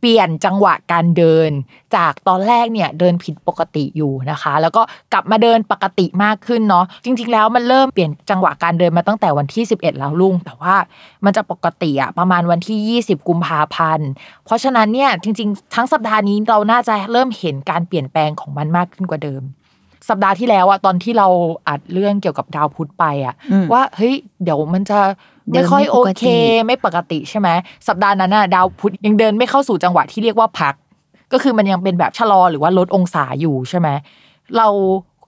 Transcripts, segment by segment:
เปลี่ยนจังหวะการเดิน จากตอนแรกเนี่ยเดินผิดปกติอยู่นะคะ แล้วก็กลับมาเดินปกติมากขึ้นเนาะจริง ๆ แล้วมันเริ่มเปลี่ยนจังหวะการเดินมาตั้งแต่วันที่ 11 แล้วลุง แต่ว่ามันจะปกติอะประมาณวันที่ 20 กุมภาพันธ์เพราะฉะนั้นเนี่ยจริง ๆ ทั้งสัปดาห์นี้เราน่าจะเริ่มเห็นการเปลี่ยนแปลงของมันมากขึ้นกว่าเดิมสัปดาห์ที่แล้วอะตอนที่เราอัดเรื่องเกี่ยวกับดาวพุธไปอะอืมว่าเฮ้ยเดี๋ยวมันจะเดิ ไม่นค่อยไม่โอปกติเค ไม่ปกติใช่ไหมสัปดาห์นั้นน่ะดาวพุธยังเดินไม่เข้าสู่จังหวะที่เรียกว่าพัก ก็คือมันยังเป็นแบบชะลอหรือว่าลดองศาอยู่ใช่ไหมเรา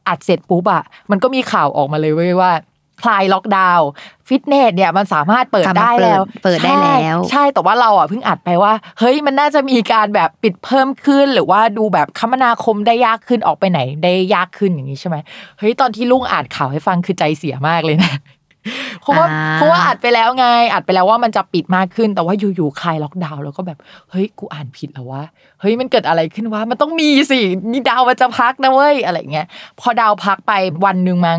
อัดเสร็จปุ๊บอะมันก็มีข่าวออกมาเลยเว้ยว่าคลายล็อกดาวน์ฟิตเนสเนี่ยมันสามารถเปิดกลับมาได้แล้วเปิดเปิดได้แล้วใช่ใช่แต่ว่าเราอะเพิ่งอัดไปว่า เฮ้ยมันน่าจะมีการแบบปิดเพิ่มขึ้น หรือว่าดูแบบคมนาคมได้ยากขึ้นออกไปไหนได้ยากขึ้นอย่างนี้ใช่ไหมเฮ้ยตอนที่ลุงอ่านข่าวให้ฟังคือใจเสียมากเลยนะ เพราะว่าอ่าเพราะว่าอัดไปแล้วไง อัดไปแล้วว่ามันจะปิดมากขึ้น แต่ว่าอยู่ๆคลายล็อกดาวน์แล้วก็แบบ เฮ้ย กูอ่านผิดแล้ววะ เฮ้ย มันเกิดอะไรขึ้นวะ มันต้องมีสินี่ดาวมันจะพักนะเว้ย อะไรเงี้ย พอดาวพักไปวันหนึ่งมั้ง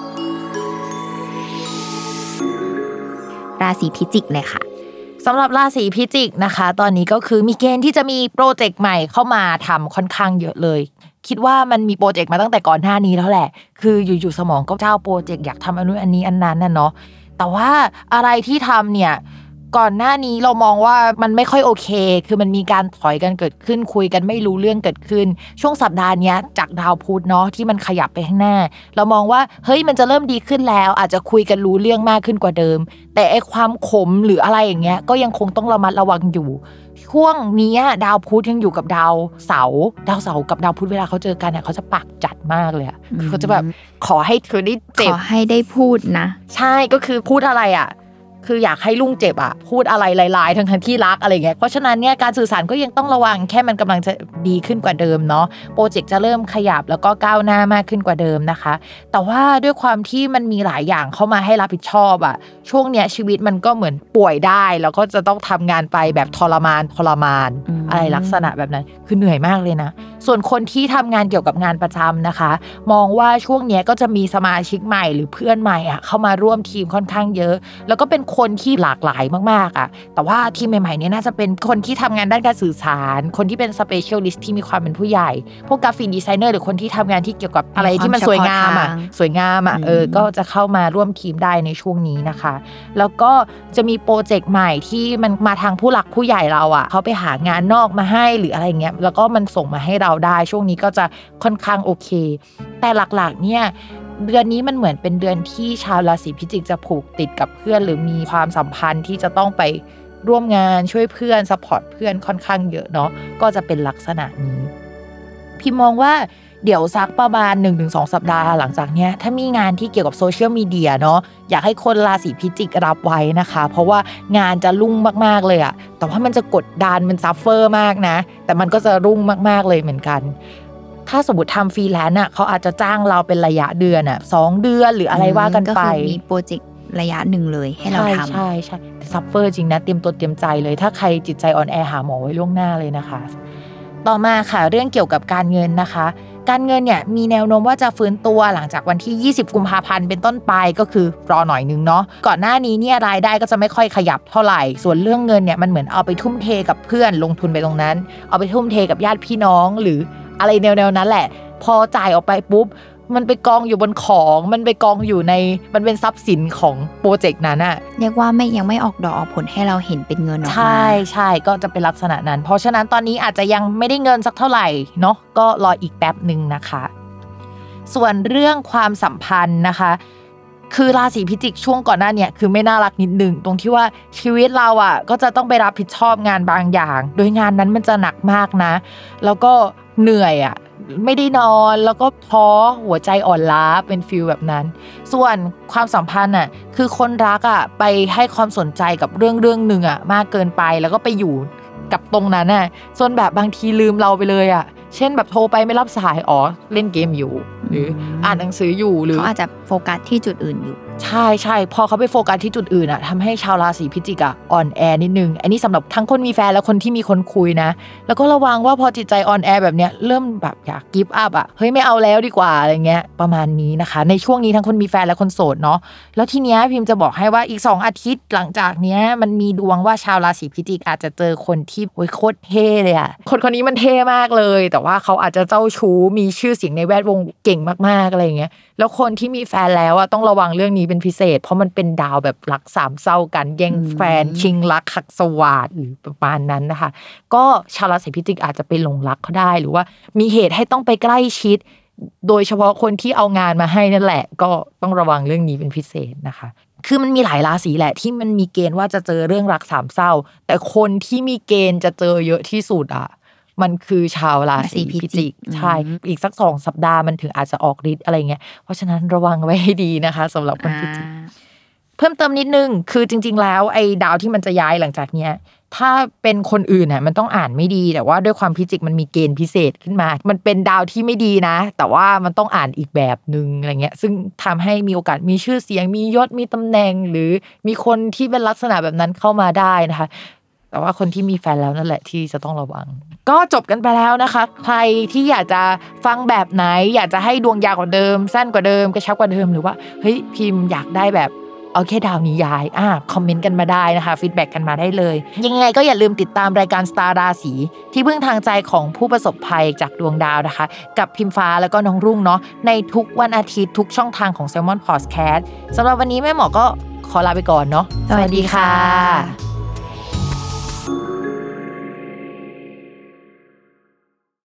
ราศีพิจิกเลยค่ะสำหรับราศีพิจิกนะคะ ตอนนี้ก็คือมีเกณฑ์ที่จะมีโปรเจกต์ใหม่เข้ามาทำค่อนข้างเยอะเลย คิดว่ามันมีโปรเจกต์มาตั้งแต่ก่อนหน้านี้แล้วแหละ คืออยู่ๆสมองก็เจ้าโปรเจกต์อยากทำอันนู้นอันนี้อันนั้นน่ะเนาะแต่ว่าอะไรที่ทำเนี่ย ก่อนหน้านี้เรามองว่ามันไม่ค่อยโอเค คือมันมีการถอยกันเกิดขึ้นคุยกันไม่รู้เรื่องเกิดขึ้น ช่วงสัปดาห์เนี้ยจากดาวพุธเนาะที่มันขยับไปข้างหน้า เรามองว่าเฮ้ยมันจะเริ่มดีขึ้นแล้ว อาจจะคุยกันรู้เรื่องมากขึ้นกว่าเดิม แต่ไอความขมหรืออะไรอย่างเงี้ยก็ยังคงต้องระมัดระวังอยู่ ช่วงเนี้ยดาวพุธยังอยู่กับดาวเสาร์ดาวเสาร์กับดาวพุธเวลาเขาเจอกันเนี่ยเขาจะปากจัดมากเลยอะคือเขาจะแบบขอให้เธอได้ขเจ็บอให้ได้พูดนะ ใช่ก็คือพูดอะไรอะ คืออยากให้ลุงเจ็บอะพูดอะไรลายๆทั้งทั้งที่รักอะไรเงี้ยเพราะฉะนั้นเนี่ยการสื่อสารก็ยังต้องระวังแค่มันกำลังจะดีขึ้นกว่าเดิมเนาะโปรเจกต์จะเริ่มขยับแล้วก็ก้าวหน้ามากขึ้นกว่าเดิมนะคะ แต่ว่าด้วยความที่มันมีหลายอย่างเข้ามาให้รับผิดชอบอะช่วงเนี้ยชีวิตมันก็เหมือนป่วยได้ แล้วก็จะต้องทำงานไปแบบทรมานทรมานม อะไรลักษณะแบบนั้น คือเหนื่อยมากเลยนะ ส่วนคนที่ทำงานเกี่ยวกับงานประจำนะคะ มองว่าช่วงเนี้ยก็จะมีสมาชิกใหม่หรือเพื่อนใหม่อะเข้ามาร่วมทีมค่อนข้างเยอะ แล้วก็เป็นคนที่หลากหลายมากๆอะ แต่ว่าทีมใหม่ๆเนี่ยน่าจะเป็นคนที่ทำงานด้านการสื่อสาร คนที่เป็น specialist ที่มีความเป็นผู้ใหญ่ พวกกราฟิกดีไซเนอร์หรือคนที่ทำงานที่เกี่ยวกับอะไรที่มันสวยงามอะสวยงามอะอืมเออก็จะเข้ามาร่วมทีมได้ในช่วงนี้นะคะ แล้วก็จะมีโปรเจกต์ใหม่ที่มันมาทางผู้หลักผู้ใหญ่เราอะเขาไปหางานนอกอกมาให้หรืออะไรเงี้ยแล้วก็มันส่งมาให้เราได้ ช่วงนี้ก็จะค่อนข้างโอเค แต่หลักๆเนี่ยเดือนนี้มันเหมือนเป็นเดือนที่ชาวราศีพิจิกจะผูกติดกับเพื่อน หรือมีความสัมพันธ์ที่จะต้องไปร่วมงานช่วยเพื่อน support เพื่อนค่อนข้างเยอะเนาะก็จะเป็นลักษณะนี้ พิมมองว่าเดี๋ยวสักประมาณ 1-2 สัปดาห์หลังจากเนี้ยถ้ามีงานที่เกี่ยวกับโซเชียลมีเดียเนาะอยากให้คนราศีพิจิกรับไว้นะคะ เพราะว่างานจะรุ่งมากๆเลยอะแต่ว่ามันจะกดดันมัน suffer มากนะ แต่มันก็จะรุ่งมากๆเลยเหมือนกัน ถ้าสมมติทำฟรีแลนซ์อะเขาอาจจะจ้างเราเป็นระยะเดือนอะสองเดือนหรืออะไรว่ากันไปก็คือมีโปรเจกต์ระยะหนึ่งเลยให้เราใช่ทำใช่ใช่แต่ suffer จริงนะเตรียมตัวเตรียมใจเลย ถ้าใครจิตใจอ่อนแอหาหมอไว้ล่วงหน้าเลยนะคะ ต่อมาค่ะเรื่องเกี่ยวกับการเงินนะคะ การเงินเนี่ยมีแนวโน้มว่าจะฟื้นตัวหลังจากวันที่ 20 กุมภาพันธ์เป็นต้นไปก็คือรอหน่อยนึงเนาะก่อนหน้านี้เนี่ยรายได้ก็จะไม่ค่อยขยับเท่าไหร่ ส่วนเรื่องเงินเนี่ยมันเหมือนเอาไปทุ่มเทกับเพื่อนลงทุนไปตรงนั้น เอาไปทุ่มเทกับญาติพี่น้องหรืออะไรแนวๆนั้นแหละ พอจ่ายออกไปปุ๊บ มันไปกองอยู่บนของมันไปกองอยู่ในมันเป็นทรัพย์สินของโปรเจกต์นั้นอะเรียกว่าไม่ยังไม่ออกดอกออกผลให้เราเห็นเป็นเงินออกมาใช่ใช่ก็จะเป็นลักษณะนั้น เพราะฉะนั้นตอนนี้อาจจะยังไม่ได้เงินสักเท่าไหร่เนาะก็รออีกแป๊บหนึ่งนะคะ ส่วนเรื่องความสัมพันธ์นะคะคือราศีพิจิกช่วงก่อนหน้าเนี่ยคือไม่น่ารักนิดหนึ่งตรงที่ว่าชีวิตเราอะก็จะต้องไปรับผิดชอบงานบางอย่าง โดยงานนั้นมันจะหนักมากนะ แล้วก็ เหนื่อยอะไม่ได้นอนแล้วก็ท้อหัวใจอ่อนล้าเป็นฟิลแบบนั้น ส่วนความสัมพันธ์อะคือคนรักอะไปให้ความสนใจกับเรื่องเรื่องหนึ่งอะมากเกินไปแล้วก็ไปอยู่กับตรงนั้นอะส่วนแบบบางทีลืมเราไปเลยอะ เช่นแบบโทรไปไม่รับสายอ๋อเล่นเกมอยู่ หรืออ่านหนังสืออยู่หรือเขาอาจจะโฟกัสที่จุดอื่นอยู่ใช่ใช่พอเขาไปโฟกัสที่จุดอื่นอะทำให้ชาวราศีพิจิกอะอ่อนแอนิดนึง อันนี้สำหรับทั้งคนมีแฟนและคนที่มีคนคุยนะ แล้วก็ระวังว่าพอจิตใจอ่อนแอแบบเนี้ยเริ่มแบบอยาก give up อะเฮ้ยไม่เอาแล้วดีกว่าอะไรเงี้ยประมาณนี้นะคะ ในช่วงนี้ทั้งคนมีแฟนและคนโสดเนาะแล้วทีเนี้ยพิมพ์จะบอกให้ว่าอีก 2 อาทิตย์หลังจากเนี้ยมันมีดวงว่าชาวราศีพิจิกอาจจะเจอคนที่โอ้ยโคตรเท่เลยอะคนคนนี้มันเท่มากเลย แต่ว่าเขาอาจจะเจ้าชู้มีชื่อเสียงในแวดวงเก่งมากๆอะไรเงี้ย แล้วคนที่มีแฟนแล้วอะต้องระวังเรื่องนี้เป็นพิเศษ เพราะมันเป็นดาวแบบรักสามเศร้ากัน แย่งแฟนชิงรักขักสวาดหรือประมาณนั้นนะคะ ก็ชาวราศีพิจิกอาจจะไปหลงรักเขาได้ หรือว่ามีเหตุให้ต้องไปใกล้ชิด โดยเฉพาะคนที่เอางานมาให้นั่นแหละ ก็ต้องระวังเรื่องนี้เป็นพิเศษนะคะคือมันมีหลายราศีแหละที่มันมีเกณฑ์ว่าจะเจอเรื่องรักสามเศร้า แต่คนที่มีเกณฑ์จะเจอเยอะที่สุดอะ มันคือชาวราศีพิจิกใช่อีกสักสองสัปดาห์มันถึงอาจจะออกฤทธิ์อะไรเงี้ยเพราะฉะนั้นระวังไว้ให้ดีนะคะสำหรับคนพิจิกเพิ่มเติมนิดนึงคือจริง ๆ แล้วไอ้ดาวที่มันจะย้ายหลังจากเนี้ยถ้าเป็นคนอื่นน่ะมันต้องอ่านไม่ดี แต่ว่าด้วยความพิจิกมันมีเกณฑ์พิเศษขึ้นมา มันเป็นดาวที่ไม่ดีนะ แต่ว่ามันต้องอ่านอีกแบบหนึ่งอะไรเงี้ย ซึ่งทำให้มีโอกาสมีชื่อเสียง มียศมีตำแหน่ง หรือมีคนที่เป็นลักษณะแบบนั้นเข้ามาได้นะคะ แต่ว่าคนที่มีแฟนแล้วนั่นแหละที่จะต้องระวัง ก็จบกันไปแล้วนะคะ ใครที่อยากจะฟังแบบไหน อยากจะให้ดวงยาวกว่าเดิม สั้นกว่าเดิมกระชับกว่าเดิมหรือว่าเฮ้ยพิมพ์อยากได้แบบเอาแค่ดาวนี้ย้ายอ่าคอมเมนต์กันมาได้นะคะ feedback กันมาได้เลย ยังไงก็อย่าลืมติดตามรายการสตาร์ราศีที่พึ่งทางใจของผู้ประสบภัยจากดวงดาวนะคะ กับพิมฟ้าแล้วก็น้องรุ่งเนาะในทุกวันอาทิตย์ทุกช่องทางของ Salmon Podcast สำหรับวันนี้แม่หมอก็ขอลาไปก่อนเนาะสวัสดีค่ะ